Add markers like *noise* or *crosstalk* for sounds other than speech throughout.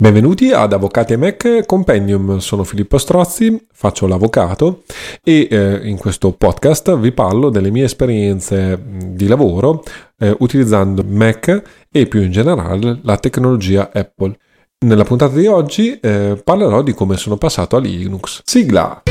Benvenuti ad Avvocati e Mac Compendium, sono Filippo Strozzi, faccio l'avvocato e eh, in questo podcast vi parlo delle mie esperienze di lavoro eh, utilizzando Mac e più in generale la tecnologia Apple. Nella puntata di oggi eh, parlerò di come sono passato a Linux. Sigla!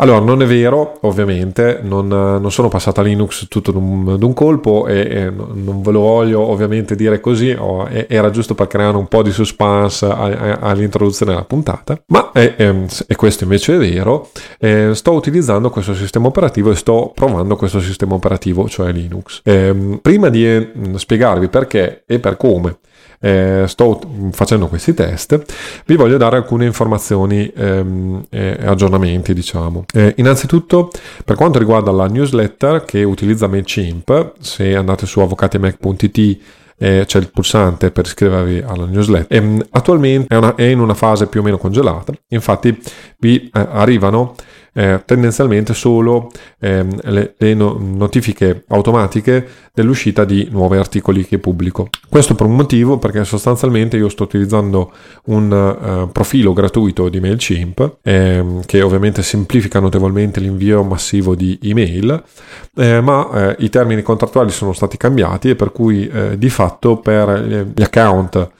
Allora, non è vero, ovviamente, non, non sono passato a Linux tutto d'un, colpo e, e, non ve lo voglio ovviamente dire così, oh, era giusto per creare un po' di suspense a, a, all'introduzione della puntata, ma è, è, e questo invece è vero, eh, sto utilizzando questo sistema operativo e sto provando questo sistema operativo, cioè Linux. Eh, prima di eh, spiegarvi perché e per come eh, sto facendo questi test, vi voglio dare alcune informazioni ehm, e aggiornamenti, diciamo. Eh, innanzitutto, per quanto riguarda la newsletter che utilizza MailChimp, se andate su avvocatimac.it eh, c'è il pulsante per iscrivervi alla newsletter. Ehm, attualmente è, una, è, in una fase più o meno congelata, infatti vi eh, arrivano eh, tendenzialmente solo ehm, le, le no- notifiche automatiche dell'uscita di nuovi articoli che pubblico. Questo per un motivo perché sostanzialmente io sto utilizzando un uh, profilo gratuito di MailChimp ehm, che ovviamente semplifica notevolmente l'invio massivo di email, eh, ma eh, i termini contrattuali sono stati cambiati e per cui eh, di fatto per gli account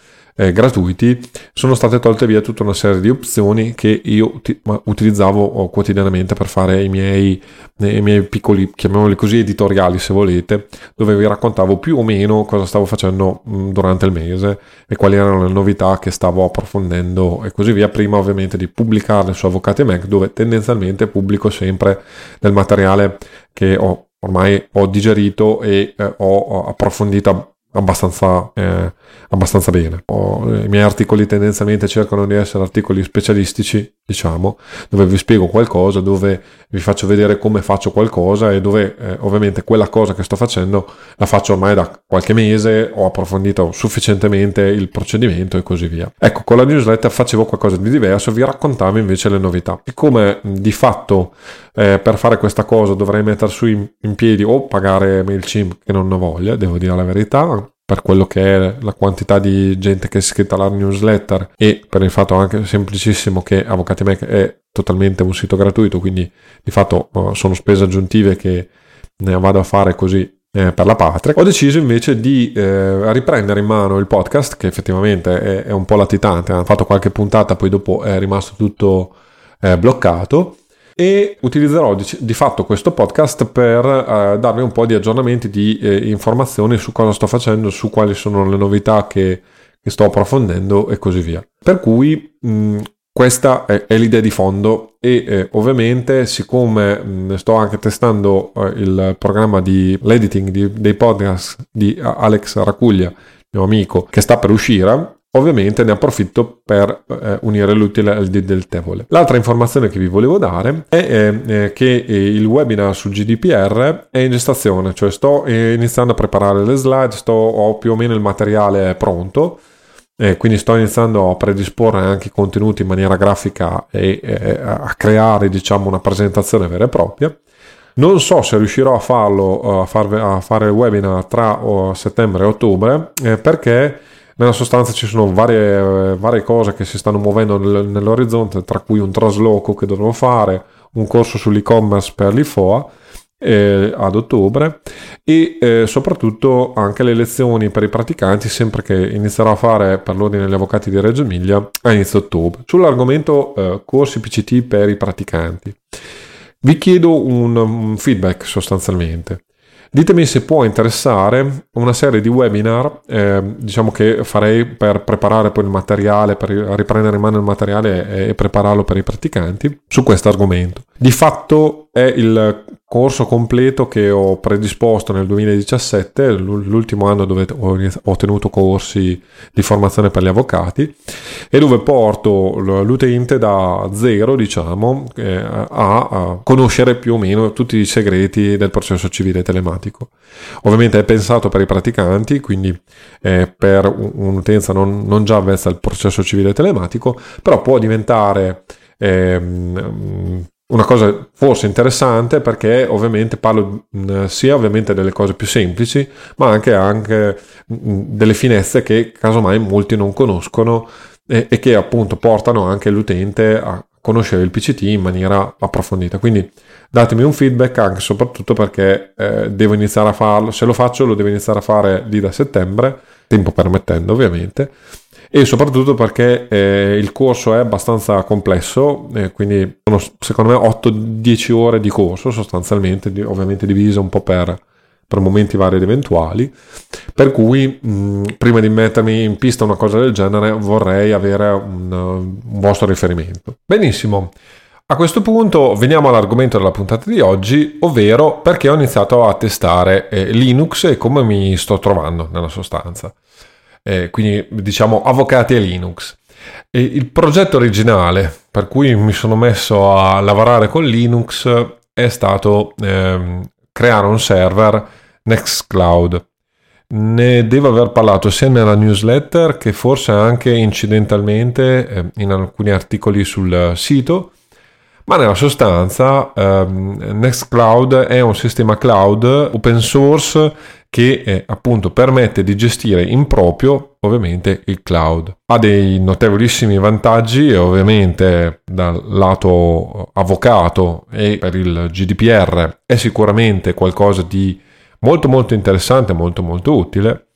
eh, gratuiti, sono state tolte via tutta una serie di opzioni che io uti- utilizzavo quotidianamente per fare i miei, i miei piccoli, chiamiamoli così, editoriali se volete, dove vi raccontavo più o meno cosa stavo facendo mh, durante il mese e quali erano le novità che stavo approfondendo e così via, prima ovviamente di pubblicarle su Avvocati Mac, dove tendenzialmente pubblico sempre del materiale che ho ormai ho digerito e eh, ho approfondito abbastanza, eh, abbastanza bene. I miei articoli tendenzialmente cercano di essere articoli specialistici, diciamo, dove vi spiego qualcosa, dove vi faccio vedere come faccio qualcosa e dove eh, ovviamente quella cosa che sto facendo la faccio ormai da qualche mese, ho approfondito sufficientemente il procedimento e così via. Ecco, con la newsletter facevo qualcosa di diverso, vi raccontavo invece le novità. Siccome di fatto eh, per fare questa cosa dovrei mettere su in, in piedi o pagare MailChimp che non ne voglia, devo dire la verità, per quello che è la quantità di gente che è iscritta alla newsletter e per il fatto anche semplicissimo che Avvocati Mac è totalmente un sito gratuito, quindi di fatto uh, sono spese aggiuntive che ne vado a fare così eh, per la patria. Ho deciso invece di eh, riprendere in mano il podcast, che effettivamente è, è un po' latitante, hanno fatto qualche puntata, poi dopo è rimasto tutto eh, bloccato e utilizzerò di, di fatto questo podcast per eh, darvi un po' di aggiornamenti, di eh, informazioni su cosa sto facendo, su quali sono le novità che, che sto approfondendo e così via. Per cui mh, questa è, è, l'idea di fondo e eh, ovviamente siccome mh, sto anche testando eh, il programma di l'editing di, dei podcast di Alex Racuglia, mio amico, che sta per uscire, Ovviamente ne approfitto per eh, unire l'utile al dilettevole. L'altra informazione che vi volevo dare è eh, che eh, il webinar sul GDPR è in gestazione, cioè sto eh, iniziando a preparare le slide, sto, ho più o meno il materiale pronto. Eh, quindi sto iniziando a predisporre anche i contenuti in maniera grafica e eh, a creare diciamo una presentazione vera e propria. Non so se riuscirò a farlo, a, farve, a fare il webinar tra oh, settembre e ottobre, eh, perché nella sostanza ci sono varie, varie cose che si stanno muovendo nell'orizzonte, tra cui un trasloco che dovrò fare, un corso sull'e-commerce per l'IFOA eh, ad ottobre e eh, soprattutto anche le lezioni per i praticanti sempre che inizierò a fare per l'ordine degli avvocati di Reggio Emilia a inizio ottobre. Sull'argomento eh, corsi PCT per i praticanti. Vi chiedo un feedback sostanzialmente Ditemi se può interessare una serie di webinar, eh, diciamo che farei per preparare poi il materiale, per riprendere in mano il materiale e prepararlo per i praticanti su questo argomento. Di fatto è il corso completo che ho predisposto nel 2017, l'ultimo anno dove ho tenuto corsi di formazione per gli avvocati e dove porto l'utente da zero, diciamo, eh, a conoscere più o meno tutti i segreti del processo civile telematico. Ovviamente è pensato per i praticanti, quindi per un'utenza non, già avvezza al processo civile telematico, però può diventare ehm, una cosa forse interessante perché ovviamente parlo mh, sia ovviamente delle cose più semplici, ma anche, anche mh, delle finezze che casomai molti non conoscono e, e, che appunto portano anche l'utente a conoscere il PCT in maniera approfondita. Quindi datemi un feedback anche soprattutto perché eh, devo iniziare a farlo, se lo faccio lo devo iniziare a fare lì da settembre, tempo permettendo ovviamente e soprattutto perché eh, il corso è abbastanza complesso, eh, quindi sono secondo me 8-10 ore di corso sostanzialmente, di, ovviamente divise un po' per, per, momenti vari ed eventuali, per cui mh, prima di mettermi in pista una cosa del genere vorrei avere un, un vostro riferimento. Benissimo. A questo punto veniamo all'argomento della puntata di oggi, ovvero perché ho iniziato a testare eh, Linux e come mi sto trovando nella sostanza eh, quindi diciamo avvocati a Linux. E il progetto originale per cui mi sono messo a lavorare con Linux è stato ehm, creare un server Nextcloud. Ne devo aver parlato sia nella newsletter che forse anche incidentalmente eh, in alcuni articoli sul sito, ma nella sostanza ehm, Nextcloud è un sistema cloud open source che eh, appunto permette di gestire in proprio ovviamente il cloud. Ha dei notevolissimi vantaggi ovviamente dal lato avvocato e per il GDPR è sicuramente qualcosa di molto molto interessante, molto molto utile.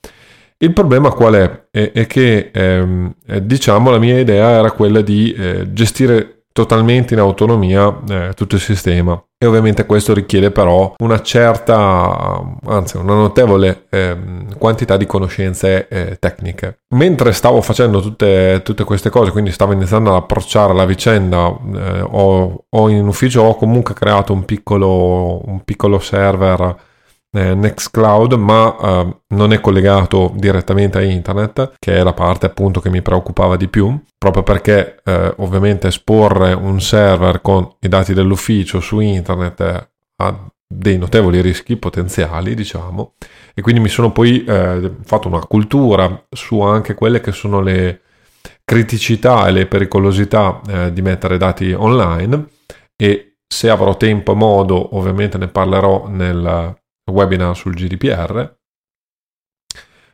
Il problema qual è? È, è che ehm, diciamo la mia idea era quella di eh, gestire totalmente in autonomia eh, tutto il sistema e ovviamente questo richiede però una certa, anzi una notevole eh, quantità di conoscenze eh, tecniche. Mentre stavo facendo tutte, tutte, queste cose, quindi stavo iniziando ad approcciare la vicenda, eh, ho, ho, in ufficio ho comunque creato un piccolo, un piccolo server eh, Nextcloud, ma eh, non è collegato direttamente a internet, che è la parte appunto che mi preoccupava di più, proprio perché eh, ovviamente esporre un server con i dati dell'ufficio su internet ha dei notevoli rischi potenziali, diciamo, e quindi mi sono poi eh, fatto una cultura su anche quelle che sono le criticità e le pericolosità eh, di mettere dati online e se avrò tempo e modo ovviamente ne parlerò nel webinar sul GDPR,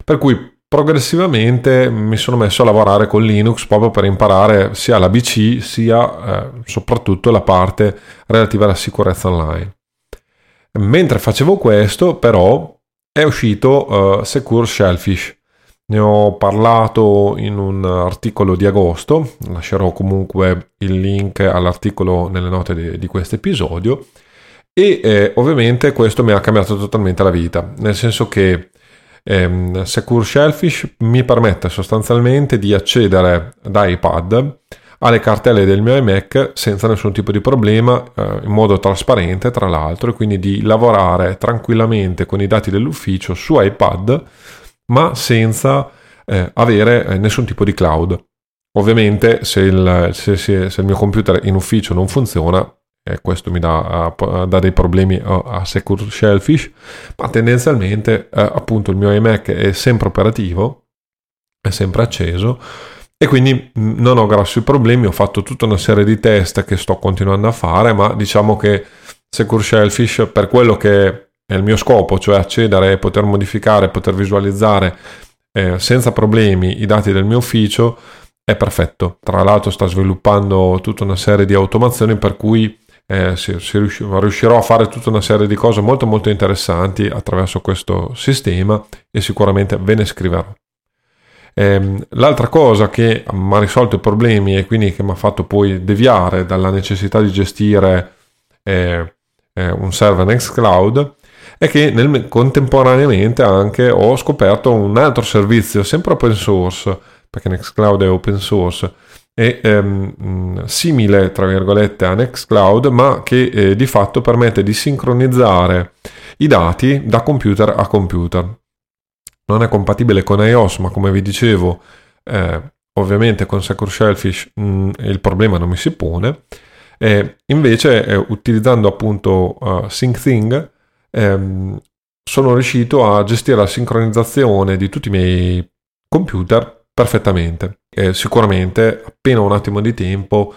per cui progressivamente mi sono messo a lavorare con Linux proprio per imparare sia l'ABC sia eh, soprattutto la parte relativa alla sicurezza online. Mentre facevo questo, però, è uscito uh, Secure Shellfish. Ne ho parlato in un articolo di agosto, lascerò comunque il link all'articolo nelle note di, di questo episodio e eh, ovviamente questo mi ha cambiato totalmente la vita, nel senso che ehm, Secure Shellfish mi permette sostanzialmente di accedere da iPad alle cartelle del mio iMac senza nessun tipo di problema, eh, in modo trasparente tra l'altro, e quindi di lavorare tranquillamente con i dati dell'ufficio su iPad, ma senza eh, avere eh, nessun tipo di cloud. Ovviamente se il, se, se, se il mio computer in ufficio non funziona, e questo mi dà, uh, dà dei problemi a, a Secure Shellfish, ma tendenzialmente appunto il mio iMac è sempre operativo, è sempre acceso e quindi non ho grossi problemi, ho fatto tutta una serie di test che sto continuando a fare, ma diciamo che Secure Shellfish per quello che è il mio scopo, cioè accedere e poter modificare, poter visualizzare eh, senza problemi i dati del mio ufficio, è perfetto. Tra l'altro sta sviluppando tutta una serie di automazioni per cui eh, si, si riuscirò, riuscirò a fare tutta una serie di cose molto molto interessanti attraverso questo sistema e sicuramente ve ne scriverò. Eh, l'altra cosa che mi ha risolto i problemi e quindi che mi ha fatto poi deviare dalla necessità di gestire eh, eh, un server Nextcloud è che nel, contemporaneamente anche ho scoperto un altro servizio sempre open source perché Nextcloud è open source è ehm, simile, tra virgolette, a Nextcloud, ma che eh, di fatto permette di sincronizzare i dati da computer a computer. Non è compatibile con iOS, ma come vi dicevo, eh, ovviamente con Secure Shellfish mh, il problema non mi si pone. Eh, invece, utilizzando appunto uh, SyncThing, ehm, sono riuscito a gestire la sincronizzazione di tutti i miei computer perfettamente. Eh, sicuramente appena un attimo di tempo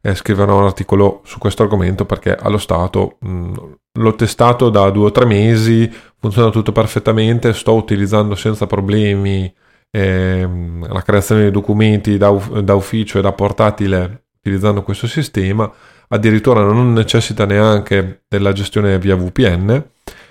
eh, scriverò un articolo su questo argomento perché allo stato mh, l'ho testato da due o tre mesi, funziona tutto perfettamente, sto utilizzando senza problemi ehm, la creazione di documenti da, da ufficio e da portatile utilizzando questo sistema, addirittura non necessita neanche della gestione via VPN,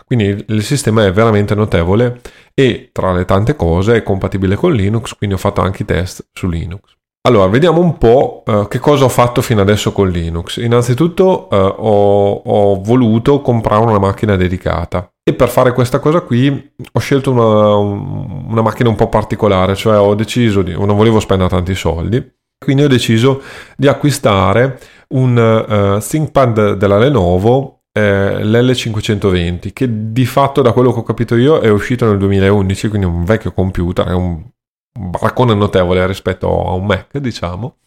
quindi il sistema è veramente notevole e tra le tante cose è compatibile con Linux, quindi ho fatto anche i test su Linux. Allora, vediamo un po' uh, che cosa ho fatto fino adesso con Linux. Innanzitutto uh, ho, ho, voluto comprare una macchina dedicata e per fare questa cosa qui ho scelto una, una macchina un po' particolare, cioè ho deciso di... non volevo spendere tanti soldi, quindi ho deciso di acquistare un uh, ThinkPad della Lenovo eh, l'L520 che di fatto da quello che ho capito io è uscito nel 2011 quindi un vecchio computer è un baraccone notevole rispetto a un Mac diciamo.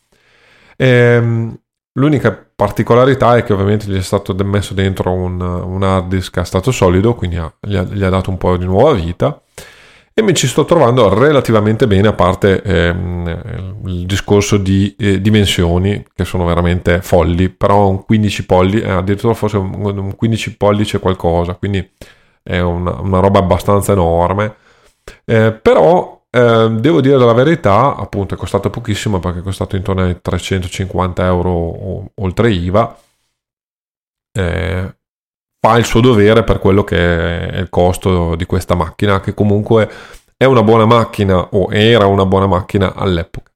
Ehm, l'unica particolarità è che ovviamente gli è stato messo dentro un, un hard disk a stato solido quindi ha, gli, ha, gli ha dato un po' di nuova vita e mi ci sto trovando relativamente bene a parte ehm, il discorso di eh, dimensioni che sono veramente folli però un 15 pollici eh, addirittura forse un, un 15 pollice qualcosa quindi è una, una roba abbastanza enorme. Eh, però eh, devo dire la verità appunto è costato pochissimo perché è costato intorno ai 350 euro oltre IVA. Eh, fa il suo dovere per quello che è il costo di questa macchina, che comunque è una buona macchina o era una buona macchina all'epoca.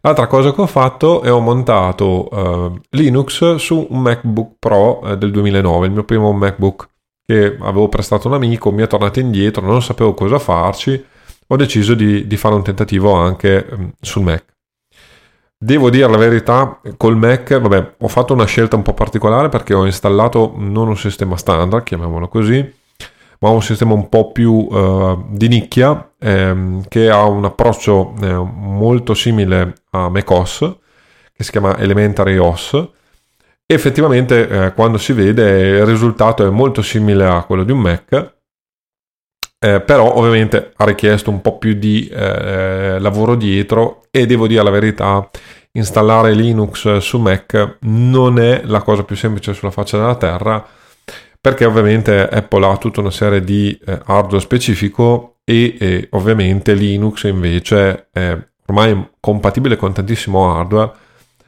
L'altra cosa che ho fatto è ho montato uh, Linux su un MacBook Pro uh, del 2009, il mio primo MacBook che avevo prestato un amico, mi è tornato indietro, non sapevo cosa farci, ho deciso di, di fare un tentativo anche um, sul Mac. Devo dire la verità, col Mac, vabbè, ho fatto una scelta un po' particolare perché ho installato non un sistema standard, chiamiamolo così, ma un sistema un po' più uh, di nicchia ehm, che ha un approccio eh, molto simile a macOS, che si chiama Elementary OS. Effettivamente eh, quando si vede il risultato è molto simile a quello di un Mac, eh, però ovviamente ha richiesto un po' più di eh, lavoro dietro e devo dire la verità, installare Linux su Mac non è la cosa più semplice sulla faccia della terra perché ovviamente Apple ha tutta una serie di eh, hardware specifico e, e, ovviamente Linux invece è ormai compatibile con tantissimo hardware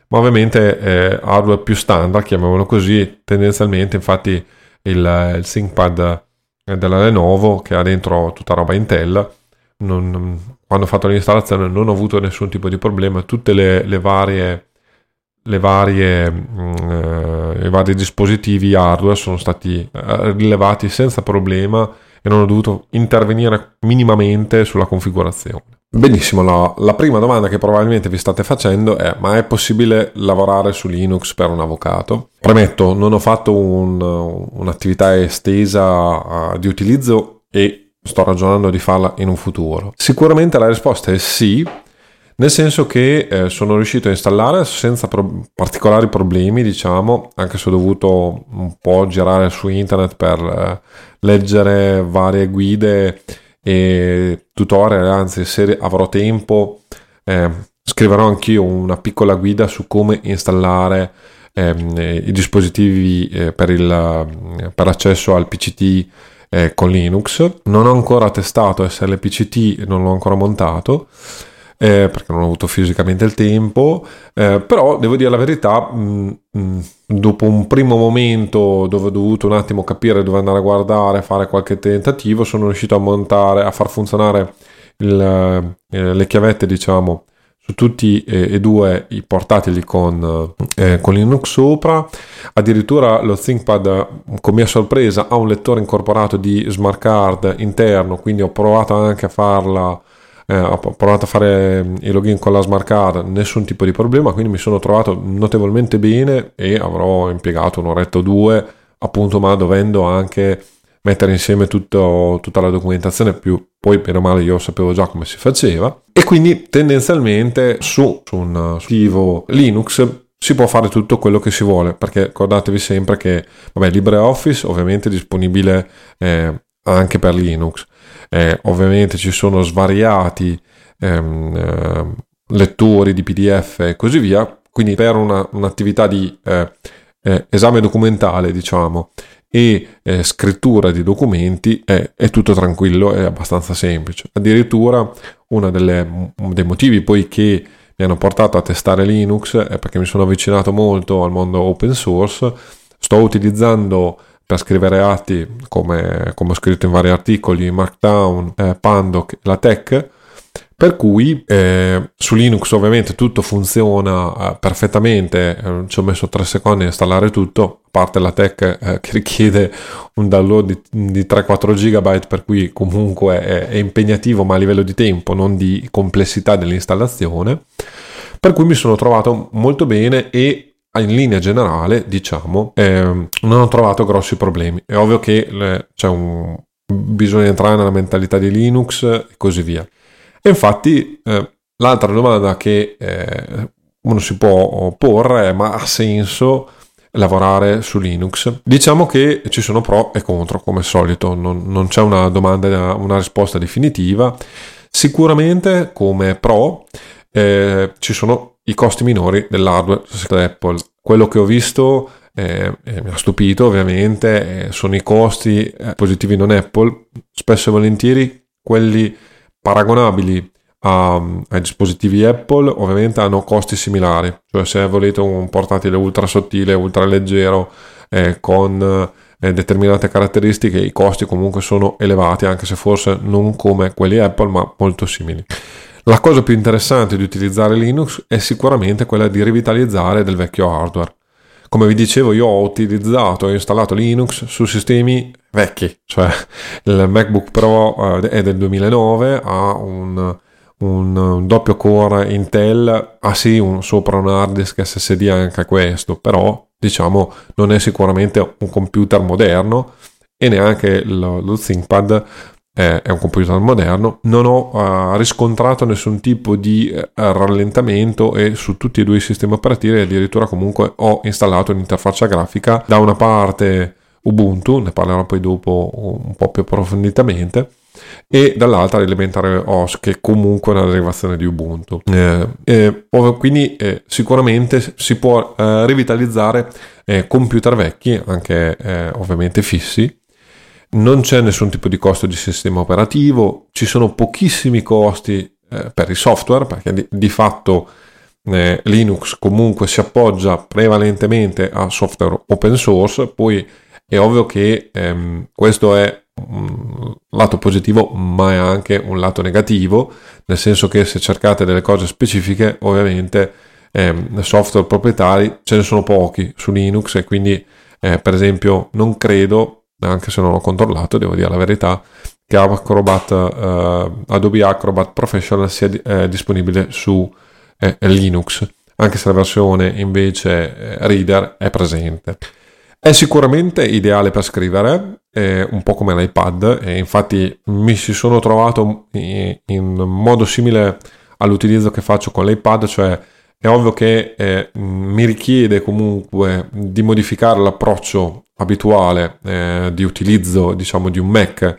ma ovviamente è hardware più standard chiamiamolo così tendenzialmente infatti il, il ThinkPad della Lenovo che ha dentro tutta roba Intel. Non, quando ho fatto l'installazione non ho avuto nessun tipo di problema, tutte le, le varie, le varie, mm, i vari dispositivi hardware sono stati eh, rilevati senza problema e non ho dovuto intervenire minimamente sulla configurazione. Benissimo, la, la, prima domanda che probabilmente vi state facendo è ma è possibile lavorare su Linux per un avvocato? Premetto, non ho fatto un, un'attività estesa di utilizzo e sto ragionando di farla in un futuro. Sicuramente la risposta è sì, nel senso che eh, sono riuscito a installare senza pro- particolari problemi, diciamo, anche se ho dovuto un po' girare su internet per eh, leggere varie guide e tutorial, anzi se avrò tempo eh, scriverò anch'io una piccola guida su come installare ehm, i dispositivi eh, per, il, per l'accesso al PCT eh, con Linux. Non ho ancora testato SLPCT, non l'ho ancora montato. Eh, perché non ho avuto fisicamente il tempo, eh, però devo dire la verità, mh, mh, dopo un primo momento dove ho dovuto un attimo capire dove andare a guardare, fare qualche tentativo, sono riuscito a montare, a far funzionare il, eh, le chiavette, diciamo, su tutti e, due i portatili con, eh, con, Linux sopra. Addirittura lo ThinkPad, con mia sorpresa, ha un lettore incorporato di smart card interno, quindi ho provato anche a farla eh, ho provato a fare mm, il login con la smart card, nessun tipo di problema, quindi mi sono trovato notevolmente bene e avrò impiegato un'oretta o due, appunto, ma dovendo anche mettere insieme tutto, tutta la documentazione, più poi meno male io sapevo già come si faceva, e quindi tendenzialmente su, su un archivo Linux si può fare tutto quello che si vuole, perché ricordatevi sempre che, vabbè, LibreOffice ovviamente è disponibile eh, anche per Linux, eh, ovviamente ci sono svariati ehm, eh, lettori di PDF e così via, quindi per una, un'attività di eh, eh, esame documentale, diciamo, e eh, scrittura di documenti è, è, tutto tranquillo, è abbastanza semplice. Addirittura uno dei motivi poi che mi hanno portato a testare Linux è perché mi sono avvicinato molto al mondo open source, sto utilizzando per scrivere atti, come, come ho scritto in vari articoli, Markdown, eh, Pandoc, la Tech, per cui eh, su Linux ovviamente tutto funziona eh, perfettamente, eh, ci ho messo 3 secondi a installare tutto, a parte la tech eh, *laughs* che richiede un download di, di 3-4 GB, per cui comunque è, è, impegnativo ma a livello di tempo, non di complessità dell'installazione. Per cui mi sono trovato molto bene e in linea generale, diciamo, ehm, non ho trovato grossi problemi. È ovvio che eh, c'è un, bisogna entrare nella mentalità di Linux e così via. E infatti eh, l'altra domanda che eh, uno si può porre è ma ha senso lavorare su Linux? Diciamo che ci sono pro e contro come al solito, non, non c'è una domanda, una risposta definitiva. Sicuramente come pro eh, ci sono i costi minori dell'hardware Apple. Quello che ho visto eh, eh, mi ha stupito ovviamente eh, sono i costi eh, positivi non Apple, spesso e volentieri quelli paragonabili a, ai dispositivi Apple ovviamente hanno costi similari, cioè se volete un portatile ultra sottile, ultra leggero eh, con eh, determinate caratteristiche i costi comunque sono elevati anche se forse non come quelli Apple ma molto simili. La cosa più interessante di utilizzare Linux è sicuramente quella di rivitalizzare del vecchio hardware. Come vi dicevo, io ho utilizzato e installato Linux su sistemi vecchi, cioè il MacBook Pro eh, è del 2009, ha un, un, un doppio core Intel, ha sì un, sopra un hard disk SSD anche questo, però diciamo non è sicuramente un computer moderno e neanche lo, lo ThinkPad è un computer moderno, non ho uh, riscontrato nessun tipo di uh, rallentamento e su tutti e due i sistemi operativi addirittura comunque ho installato un'interfaccia grafica da una parte Ubuntu, ne parlerò poi dopo un po' più approfonditamente, e dall'altra Elementary OS che comunque è una derivazione di Ubuntu. Eh, eh, quindi eh, sicuramente si può eh, rivitalizzare computer vecchi, anche ovviamente fissi, non c'è nessun tipo di costo di sistema operativo, ci sono pochissimi costi eh, per il software, perché di, di fatto eh, Linux comunque si appoggia prevalentemente a software open source, poi è ovvio che ehm, questo è un lato positivo, ma è anche un lato negativo, nel senso che se cercate delle cose specifiche, ovviamente ehm, software proprietari ce ne sono pochi su Linux e quindi eh, per esempio non credo anche se non ho controllato, devo dire la verità, che Acrobat, eh, Adobe Acrobat Professional sia eh, disponibile su eh, Linux, anche se la versione invece eh, Reader è presente. È sicuramente ideale per scrivere, un po' come l'iPad, e infatti mi si sono trovato in, in modo simile all'utilizzo che faccio con l'iPad, cioè è ovvio che eh, mi richiede comunque di modificare l'approccio abituale eh, di utilizzo diciamo di un Mac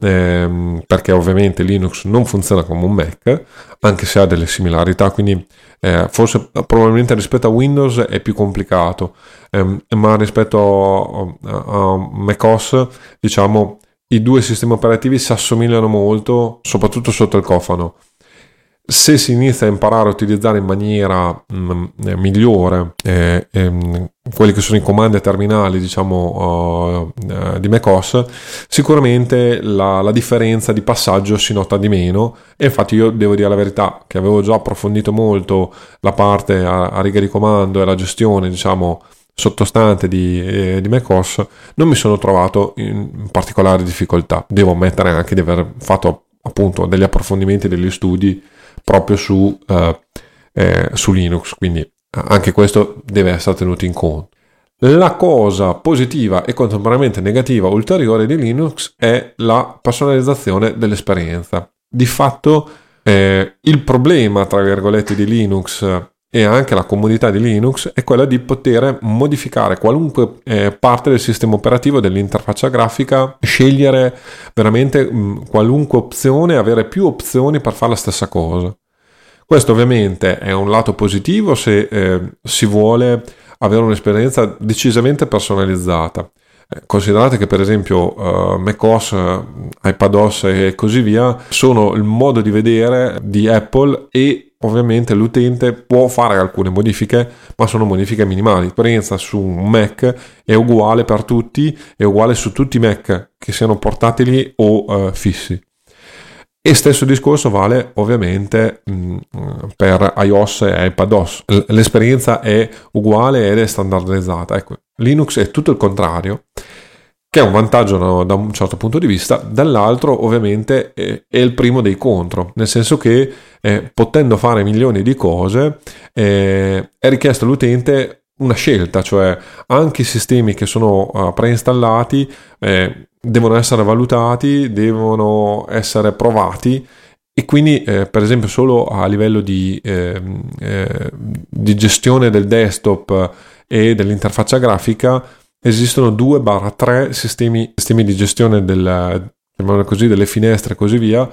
eh, perché ovviamente Linux non funziona come un Mac anche se ha delle similarità quindi eh, forse probabilmente rispetto a Windows è più complicato. Ehm, ma rispetto a, a, a macOS diciamo i due sistemi operativi si assomigliano molto soprattutto sotto il cofano se si inizia a imparare a utilizzare in maniera mh, mm, eh, migliore eh, eh, quelli che sono i comandi terminali diciamo uh, di macOS sicuramente la, la, differenza di passaggio si nota di meno. E infatti io devo dire la verità che avevo già approfondito molto la parte a, a riga di comando e la gestione diciamo sottostante di, eh, di macOS non mi sono trovato in particolari difficoltà. Devo ammettere anche di aver fatto appunto degli approfondimenti degli studi proprio su, uh, eh, su Linux, quindi eh, anche questo deve essere tenuto in conto. La cosa positiva e contemporaneamente negativa ulteriore di Linux è la personalizzazione dell'esperienza. Di fatto eh, il problema, tra virgolette, di Linux e anche la comodità di Linux è quella di poter modificare qualunque eh, parte del sistema operativo dell'interfaccia grafica, scegliere veramente mh, qualunque opzione, avere più opzioni per fare la stessa cosa. Questo ovviamente è un lato positivo se eh, si vuole avere un'esperienza decisamente personalizzata. Eh, considerate che per esempio uh, macOS, iPadOS e così via sono il modo di vedere di Apple e ovviamente l'utente può fare alcune modifiche, ma sono modifiche minimali. L'esperienza su un Mac è uguale per tutti, è uguale su tutti i Mac che siano portatili o uh, fissi. E stesso discorso vale ovviamente mh, mm, per iOS e iPadOS. L'esperienza è uguale ed è standardizzata. Ecco, Linux è tutto il contrario, che è un vantaggio no, da un certo punto di vista, dall'altro ovviamente è, è il primo dei contro, nel senso che eh, potendo fare milioni di cose eh, è richiesto all'utente una scelta, cioè anche i sistemi che sono uh, preinstallati eh, devono essere valutati, devono essere provati e quindi eh, per esempio solo a livello di, eh, eh, di, gestione del desktop e dell'interfaccia grafica esistono 2-3 sistemi, sistemi di gestione del, così, delle finestre e così via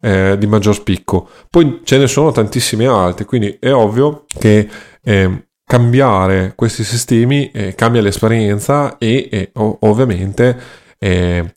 eh, di maggior spicco. Poi ce ne sono tantissime altre, quindi è ovvio che eh, cambiare questi sistemi eh, cambia l'esperienza e, e o, ovviamente eh,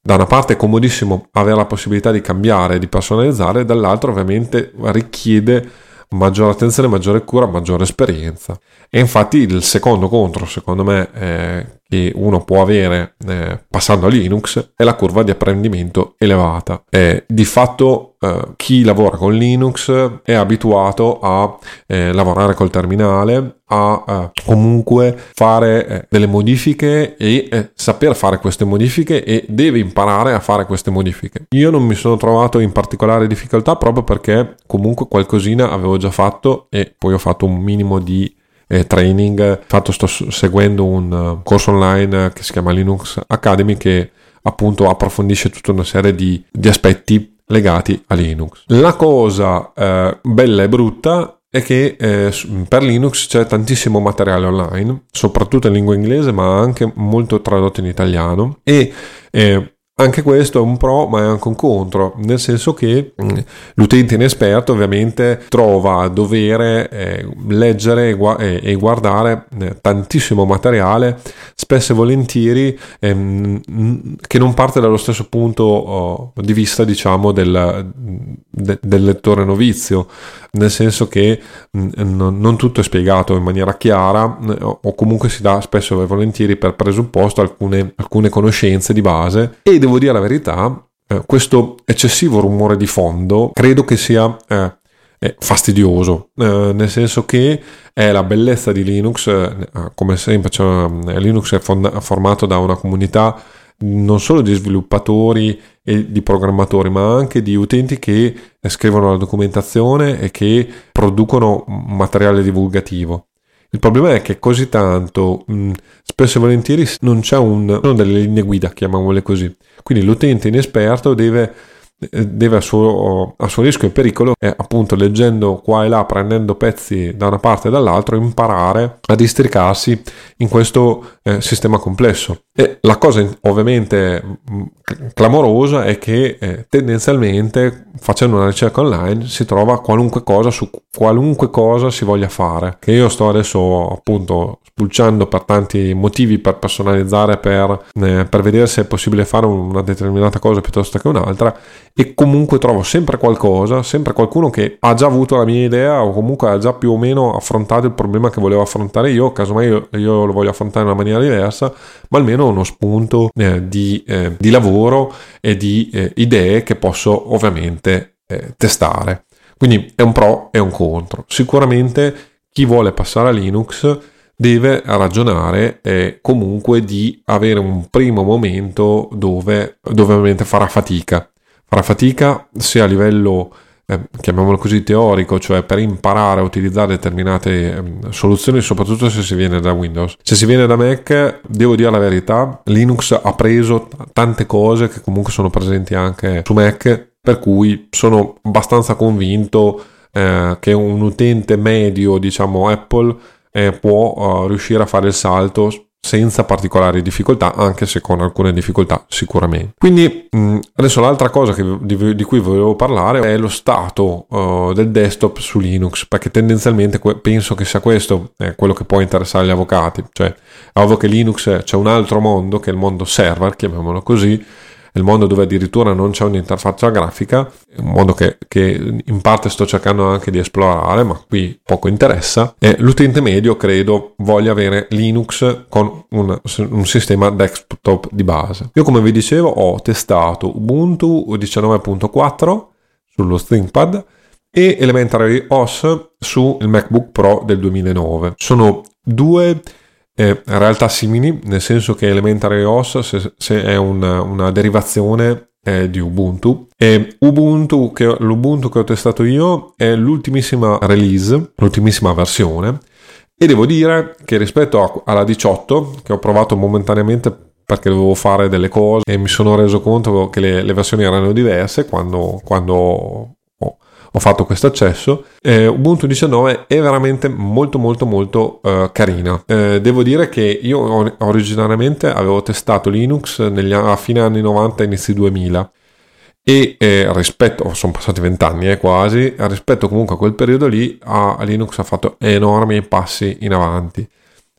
da una parte è comodissimo avere la possibilità di cambiare, di personalizzare, dall'altro ovviamente richiede maggiore attenzione, maggiore cura, maggiore esperienza. E infatti il secondo contro, secondo me, eh, che uno può avere eh, passando a Linux è la curva di apprendimento elevata. Eh, di fatto eh, chi lavora con Linux è abituato a eh, lavorare col terminale, a eh, comunque fare eh, delle modifiche e saper fare queste modifiche e deve imparare a fare queste modifiche. Io non mi sono trovato in particolare difficoltà proprio perché comunque qualcosina avevo già fatto e poi ho fatto un minimo di eh, training. Infatti sto seguendo un uh, corso online che si chiama Linux Academy che appunto approfondisce tutta una serie di, di aspetti legati a Linux. La cosa eh, bella e brutta è che eh, per Linux c'è tantissimo materiale online, soprattutto in lingua inglese, ma anche molto tradotto in italiano e eh, anche questo è un pro ma è anche un contro, nel senso che mm, l'utente inesperto ovviamente trova a dovere eh, leggere e, guardare eh, tantissimo materiale, spesso e volentieri ehm, che non parte dallo stesso punto oh, di vista diciamo del, de, del lettore novizio, nel senso che mm, non tutto è spiegato in maniera chiara o comunque si dà spesso e volentieri per presupposto alcune, alcune conoscenze di base e devo dire la verità, eh, questo eccessivo rumore di fondo credo che sia eh, fastidioso, eh, nel senso che è la bellezza di Linux, eh, come sempre cioè, Linux è fond- formato da una comunità non solo di sviluppatori e di programmatori, ma anche di utenti che scrivono la documentazione e che producono materiale divulgativo. Il problema è che così tanto, mh, spesso e volentieri, non c'è un, non delle linee guida, chiamiamole così. Quindi l'utente inesperto deve deve a suo, a suo, rischio e pericolo, eh, appunto leggendo qua e là, prendendo pezzi da una parte e dall'altra, imparare a districarsi in questo eh, sistema complesso. E la cosa ovviamente mm, clamorosa è che eh, tendenzialmente facendo una ricerca online si trova qualunque cosa su qualunque cosa si voglia fare. Che io sto adesso appunto spulciando per tanti motivi per personalizzare, per, eh, per vedere se è possibile fare una determinata cosa piuttosto che un'altra e comunque trovo sempre qualcosa, sempre qualcuno che ha già avuto la mia idea o comunque ha già più o meno affrontato il problema che volevo affrontare io, casomai io, io lo voglio affrontare in una maniera diversa, ma almeno uno spunto eh, di, eh, di, lavoro e di eh, idee che posso ovviamente eh, testare. Quindi è un pro e un contro. Sicuramente chi vuole passare a Linux deve ragionare eh, comunque di avere un primo momento dove, dove ovviamente farà fatica farà fatica sia a livello, eh, chiamiamolo così, teorico, cioè per imparare a utilizzare determinate eh, soluzioni, soprattutto se si viene da Windows. Se si viene da Mac, devo dire la verità, Linux ha preso tante cose che comunque sono presenti anche su Mac, per cui sono abbastanza convinto eh, che un utente medio, diciamo Apple, eh, può uh, riuscire a fare il salto senza particolari difficoltà, anche se con alcune difficoltà sicuramente. Quindi mh, adesso l'altra cosa che, di, di, cui volevo parlare è lo stato uh, del desktop su Linux, perché tendenzialmente que- penso che sia questo eh, quello che può interessare gli avvocati, cioè è ovvio che Linux c'è un altro mondo che è il mondo server, chiamiamolo così, il mondo dove addirittura non c'è un'interfaccia grafica, un mondo che, che, in parte sto cercando anche di esplorare, ma qui poco interessa, e l'utente medio credo voglia avere Linux con un, un sistema desktop di base. Io come vi dicevo ho testato Ubuntu 19.4 sullo ThinkPad e Elementary OS sul MacBook Pro del 2009. Sono due eh, realtà simili, nel senso che Elementary OS se, se è una, una derivazione eh, di Ubuntu. E Ubuntu che, l'Ubuntu che ho testato io è l'ultimissima release, l'ultimissima versione. E devo dire che rispetto a, alla 18 che ho provato momentaneamente perché dovevo fare delle cose e mi sono reso conto che le, le versioni erano diverse quando, quando ho fatto questo accesso. Eh, Ubuntu 19 è veramente molto molto molto uh, carina. Eh, devo dire che io originariamente avevo testato Linux negli, a fine anni 90 inizi 2000 e eh, rispetto, oh, sono passati vent'anni eh, quasi, rispetto comunque a quel periodo lì a Linux ha fatto enormi passi in avanti.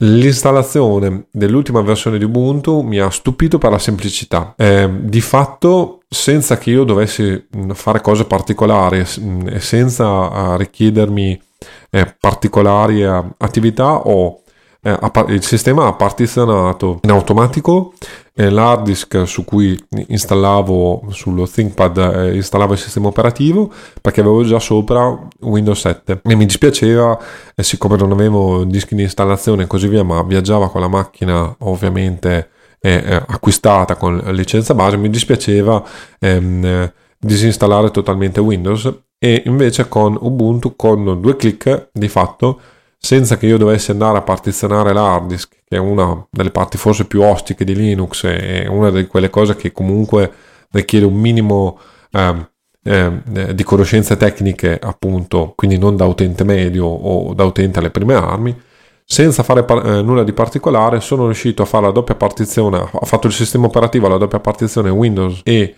L'installazione dell'ultima versione di Ubuntu mi ha stupito per la semplicità. Eh, di fatto, senza che io dovessi mm, fare cose particolari mm, e senza richiedermi eh, particolari attività, ho eh, il sistema ha partizionato in automatico eh, l'hard disk su cui installavo sullo ThinkPad eh, installavo il sistema operativo perché avevo già sopra Windows 7 e mi dispiaceva eh, siccome non avevo dischi di installazione e così via ma viaggiava con la macchina ovviamente eh, acquistata con licenza base mi dispiaceva ehm, disinstallare totalmente Windows. E invece con Ubuntu con due clic di fatto senza che io dovessi andare a partizionare l'hard disk, che è una delle parti forse più ostiche di Linux e una di quelle cose che comunque richiede un minimo eh, eh, di conoscenze tecniche, appunto, quindi non da utente medio o da utente alle prime armi. Senza fare par- eh, nulla di particolare, sono riuscito a fare la doppia partizione. Ho fatto il sistema operativo alla doppia partizione Windows e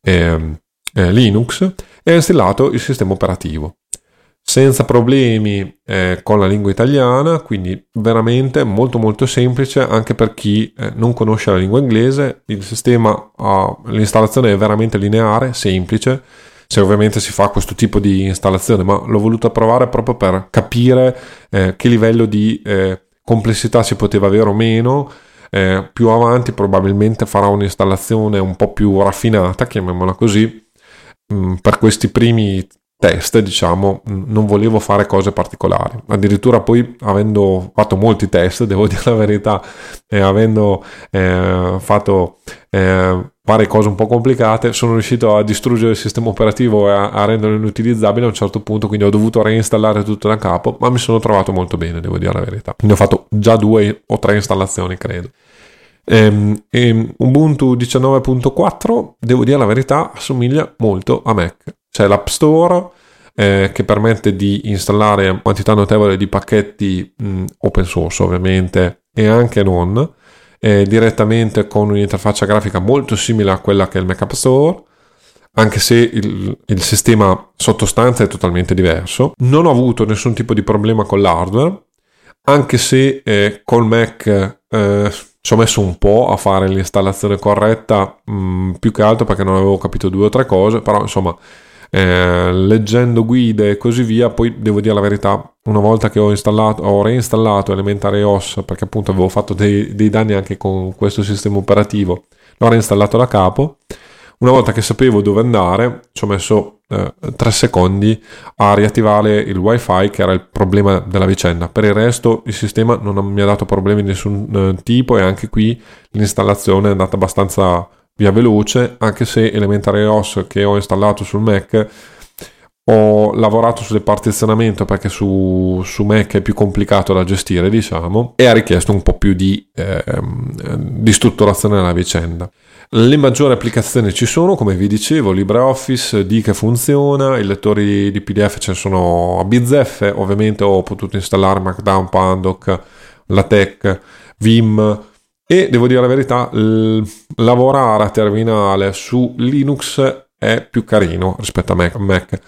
ehm, eh, Linux e ho installato il sistema operativo senza problemi eh, con la lingua italiana, quindi veramente molto molto semplice anche per chi eh, non conosce la lingua inglese. Il sistema, ha, l'installazione è veramente lineare, semplice, se ovviamente si fa questo tipo di installazione, ma l'ho voluto provare proprio per capire eh, che livello di eh, complessità si poteva avere o meno. Eh, più avanti probabilmente farà un'installazione un po' più raffinata, chiamiamola così, mm, per questi primi test, diciamo, non volevo fare cose particolari. Addirittura poi, avendo fatto molti test, *laughs* devo dire la verità, e avendo eh, fatto eh, fare cose un po' complicate, sono riuscito a distruggere il sistema operativo e a, a, renderlo inutilizzabile a un certo punto, quindi ho dovuto reinstallare tutto da capo, ma mi sono trovato molto bene, devo dire la verità. Quindi ho fatto già due o tre installazioni, credo. Ehm, e Ubuntu 19.4, devo dire la verità, assomiglia molto a Mac c'è l'App Store eh, che permette di installare quantità notevole di pacchetti mh, open source ovviamente e anche non, eh, direttamente con un'interfaccia grafica molto simile a quella che è il Mac App Store anche se il, il, sistema sottostante è totalmente diverso. Non ho avuto nessun tipo di problema con l'hardware, anche se eh, col Mac eh, ci ho messo un po' a fare l'installazione corretta, mh, più che altro perché non avevo capito due o tre cose, però insomma eh, leggendo guide e così via, poi devo dire la verità, una volta che ho installato, ho reinstallato Elementary OS, perché appunto avevo fatto dei, dei danni anche con questo sistema operativo, l'ho reinstallato da capo. Una volta che sapevo dove andare, ci ho messo eh, 3 secondi a riattivare il wifi che era il problema della vicenda. Per il resto il sistema non mi ha dato problemi di nessun eh, tipo e anche qui l'installazione è andata abbastanza via veloce, anche se Elementary OS che ho installato sul Mac ho lavorato sul partizionamento perché su, su, Mac è più complicato da gestire, diciamo, e ha richiesto un po' più di, eh, di strutturazione della vicenda. Le maggiori applicazioni ci sono, come vi dicevo, LibreOffice, di che funziona, i lettori di PDF ce ne sono a bizzeffe, ovviamente ho potuto installare Markdown, Pandoc, la Tech, Vim e devo dire la verità, l- lavorare a terminale su Linux è più carino rispetto a Mac.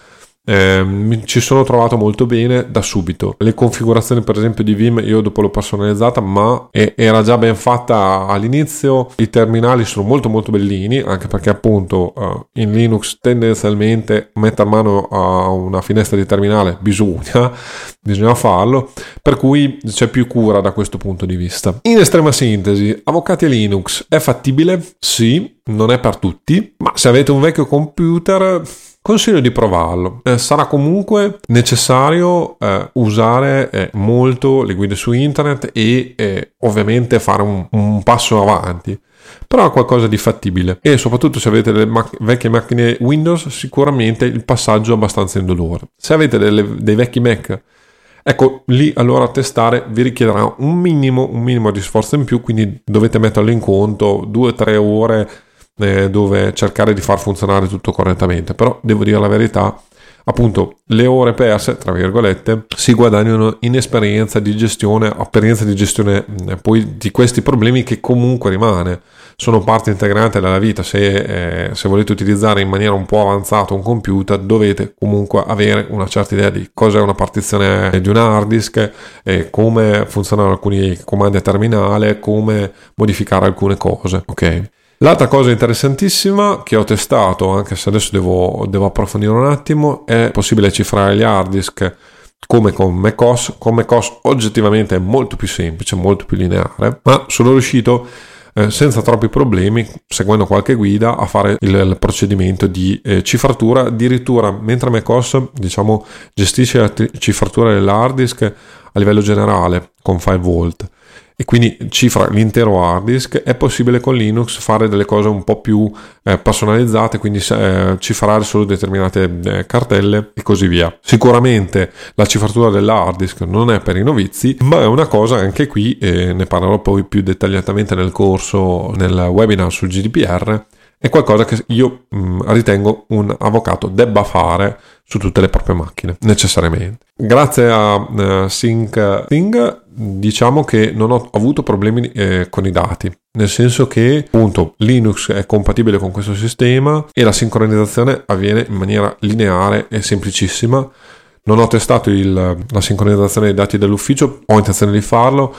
Eh, ci sono trovato molto bene da subito. Le configurazioni, per esempio, di Vim io dopo l'ho personalizzata, ma era già ben fatta all'inizio. I terminali sono molto molto bellini, anche perché appunto uh, in Linux tendenzialmente mettere mano a una finestra di terminale bisogna, *laughs* bisogna farlo, per cui c'è più cura da questo punto di vista. In estrema sintesi, avvocati Linux è fattibile? Sì, non è per tutti, ma se avete un vecchio computer Consiglio di provarlo. Eh, sarà comunque necessario eh, usare eh, molto le guide su internet e eh, ovviamente fare un, un, passo avanti. Però qualcosa di fattibile e soprattutto se avete delle mac- vecchie macchine Windows sicuramente il passaggio è abbastanza indolore. Se avete delle, dei vecchi Mac Ecco, lì allora testare vi richiederà un minimo, un minimo di sforzo in più, quindi dovete metterlo in conto due o tre ore eh, dove cercare di far funzionare tutto correttamente, però devo dire la verità, appunto le ore perse, tra virgolette, si guadagnano in esperienza di gestione, esperienza di gestione eh, poi di questi problemi che comunque rimane, sono parte integrante della vita, se, eh, se, volete utilizzare in maniera un po' avanzata un computer dovete comunque avere una certa idea di cosa è una partizione di un hard disk, eh, come funzionano alcuni comandi a terminale, come modificare alcune cose, ok? L'altra cosa interessantissima che ho testato, anche se adesso devo, devo approfondire un attimo, è possibile cifrare gli hard disk come con macOS. Con macOS oggettivamente è molto più semplice, molto più lineare, ma sono riuscito eh, senza troppi problemi, seguendo qualche guida, a fare il, il procedimento di eh, cifratura. Addirittura mentre macOS diciamo, gestisce la t- cifratura dell'hard disk a livello generale con 5 volt e quindi cifra l'intero hard disk, è possibile con Linux fare delle cose un po' più eh, personalizzate, quindi eh, cifrare solo determinate eh, cartelle e così via. Sicuramente la cifratura dell'hard disk non è per i novizi, ma è una cosa anche qui, e ne parlerò poi più dettagliatamente nel corso, nel webinar sul GDPR, è qualcosa che io mh, mm, ritengo un avvocato debba fare su tutte le proprie macchine, necessariamente. Grazie a uh, SyncThing diciamo che non ho avuto problemi eh, con i dati, nel senso che appunto Linux è compatibile con questo sistema e la sincronizzazione avviene in maniera lineare e semplicissima. Non ho testato il, la sincronizzazione dei dati dell'ufficio, ho intenzione di farlo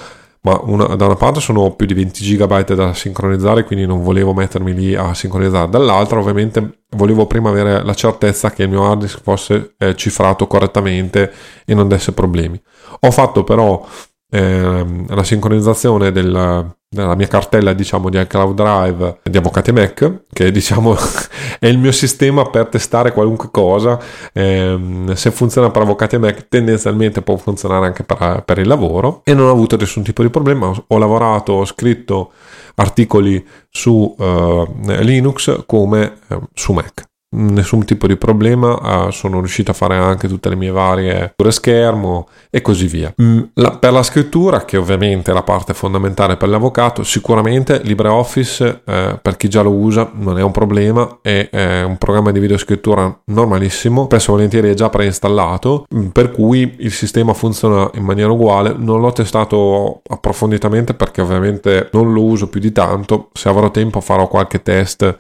ma una, da una parte sono più di 20 GB da sincronizzare, quindi non volevo mettermi lì a sincronizzare, dall'altra ovviamente volevo prima avere la certezza che il mio hard disk fosse eh, cifrato correttamente e non desse problemi. Ho fatto però eh, la sincronizzazione del, della mia cartella diciamo di iCloud Drive di Avvocati Mac che diciamo *laughs* è il mio sistema per testare qualunque cosa. Eh, se funziona per Avvocati Mac tendenzialmente può funzionare anche per, per, il lavoro. E non ho avuto nessun tipo di problema. Ho lavorato ho scritto articoli su uh, Linux come uh, su Mac nessun tipo di problema, uh, sono riuscito a fare anche tutte le mie varie schermo e così via. Mm, la, per la scrittura, che ovviamente è la parte fondamentale per l'avvocato, sicuramente LibreOffice eh, per chi già lo usa non è un problema, è, è un programma di videoscrittura normalissimo, spesso volentieri è già preinstallato, mm, per cui il sistema funziona in maniera uguale, non l'ho testato approfonditamente perché ovviamente non lo uso più di tanto, se avrò tempo farò qualche test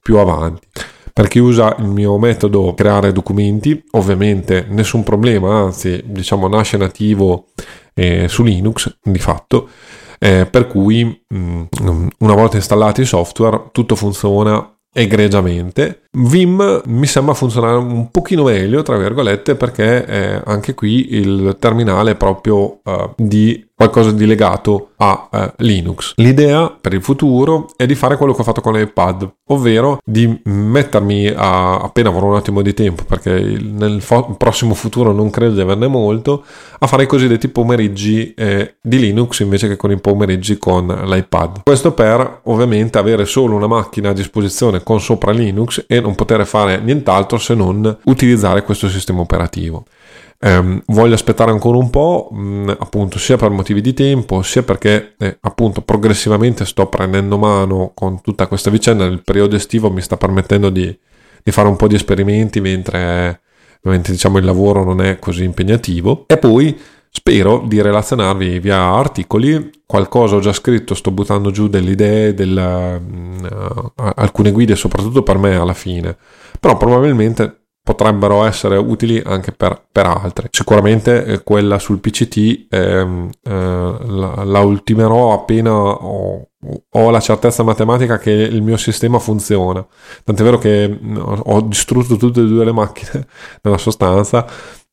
più avanti. Per chi usa il mio metodo creare documenti, ovviamente nessun problema, anzi diciamo nasce nativo eh, su Linux di fatto, eh, per cui mh, mm, una volta installati i software tutto funziona egregiamente. Vim mi sembra funzionare un pochino meglio, tra virgolette, perché eh, anche qui il terminale è proprio uh, di qualcosa di legato a uh, Linux. L'idea per il futuro è di fare quello che ho fatto con l'iPad, ovvero di mettermi a, appena avrò un attimo di tempo, perché nel fo- prossimo futuro non credo di averne molto, a fare i cosiddetti pomeriggi eh, di Linux invece che con i pomeriggi con l'iPad. Questo per ovviamente avere solo una macchina a disposizione con sopra Linux e non poter fare nient'altro se non utilizzare questo sistema operativo. Um, voglio aspettare ancora un po', mh, mm, appunto, sia per motivi di tempo, sia perché eh, appunto progressivamente sto prendendo mano con tutta questa vicenda. Nel periodo estivo mi sta permettendo di, di fare un po' di esperimenti mentre, mentre diciamo il lavoro non è così impegnativo. E poi Spero di relazionarvi via articoli, qualcosa ho già scritto, sto buttando giù delle idee, delle, uh, alcune guide soprattutto per me alla fine, però probabilmente potrebbero essere utili anche per, per altri. Sicuramente eh, quella sul PCT ehm, eh, la, la, ultimerò appena ho, ho, la certezza matematica che il mio sistema funziona. Tant'è vero che ho distrutto tutte e due le macchine *laughs* nella sostanza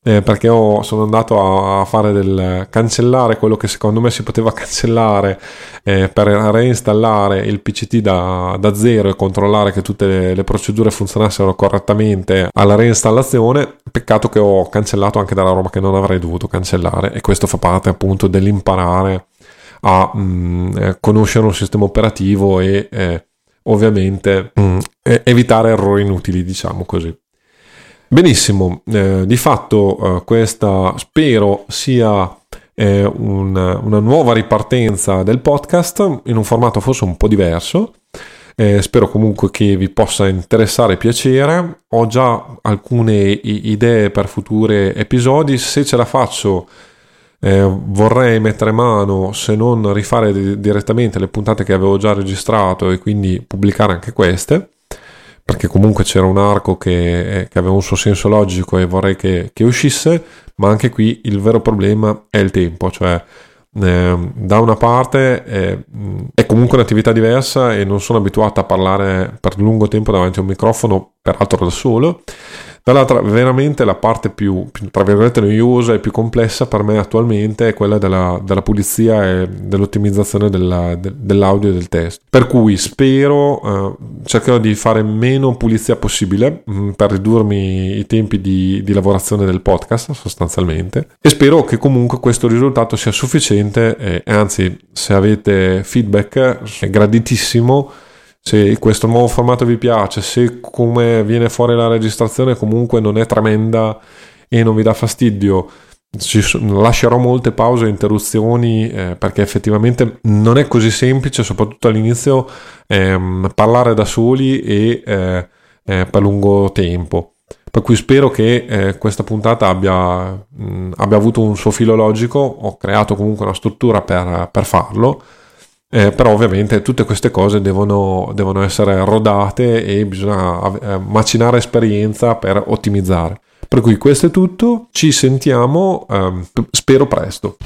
eh, perché ho, sono andato a, fare del cancellare quello che secondo me si poteva *laughs* cancellare eh, per reinstallare il PCT da, da, zero e controllare che tutte le, le, procedure funzionassero correttamente alla reinstallazione. Peccato che ho cancellato anche della roba che non avrei dovuto cancellare e questo fa parte appunto dell'imparare a mh, mm, eh, conoscere un sistema operativo e eh, ovviamente mh, mm, evitare errori inutili, diciamo così. Benissimo, eh, di fatto eh, questa spero sia eh, una, una, nuova ripartenza del podcast in un formato forse un po' diverso. Eh, spero comunque che vi possa interessare e piacere. Ho già alcune idee per futuri episodi. Se ce la faccio, eh, vorrei mettere mano, se non rifare di- direttamente le puntate che avevo già registrato e quindi pubblicare anche queste perché comunque c'era un arco che, eh, che, aveva un suo senso logico e vorrei che, che, uscisse, ma anche qui il vero problema è il tempo, cioè eh, da una parte eh, è comunque un'attività diversa e non sono abituato a parlare per lungo tempo davanti a un microfono, peraltro da solo, Dall'altra, veramente la parte più, tra virgolette, noiosa e più complessa per me attualmente è quella della, della pulizia e dell'ottimizzazione della, de, dell'audio e del testo. Per cui spero, eh, cercherò di fare meno pulizia possibile mh, mm, per ridurmi i tempi di, di, lavorazione del podcast sostanzialmente e spero che comunque questo risultato sia sufficiente e anzi se avete feedback è graditissimo se questo nuovo formato vi piace, se come viene fuori la registrazione comunque non è tremenda e non vi dà fastidio, lascerò molte pause e interruzioni eh, perché effettivamente non è così semplice, soprattutto all'inizio, ehm, parlare da soli e eh, eh, per lungo tempo. Per cui spero che eh, questa puntata abbia, mh, abbia, avuto un suo filo logico, ho creato comunque una struttura per, per farlo eh, però ovviamente tutte queste cose devono, devono essere rodate e bisogna eh, macinare esperienza per ottimizzare. Per cui questo è tutto, ci sentiamo, ehm, spero presto.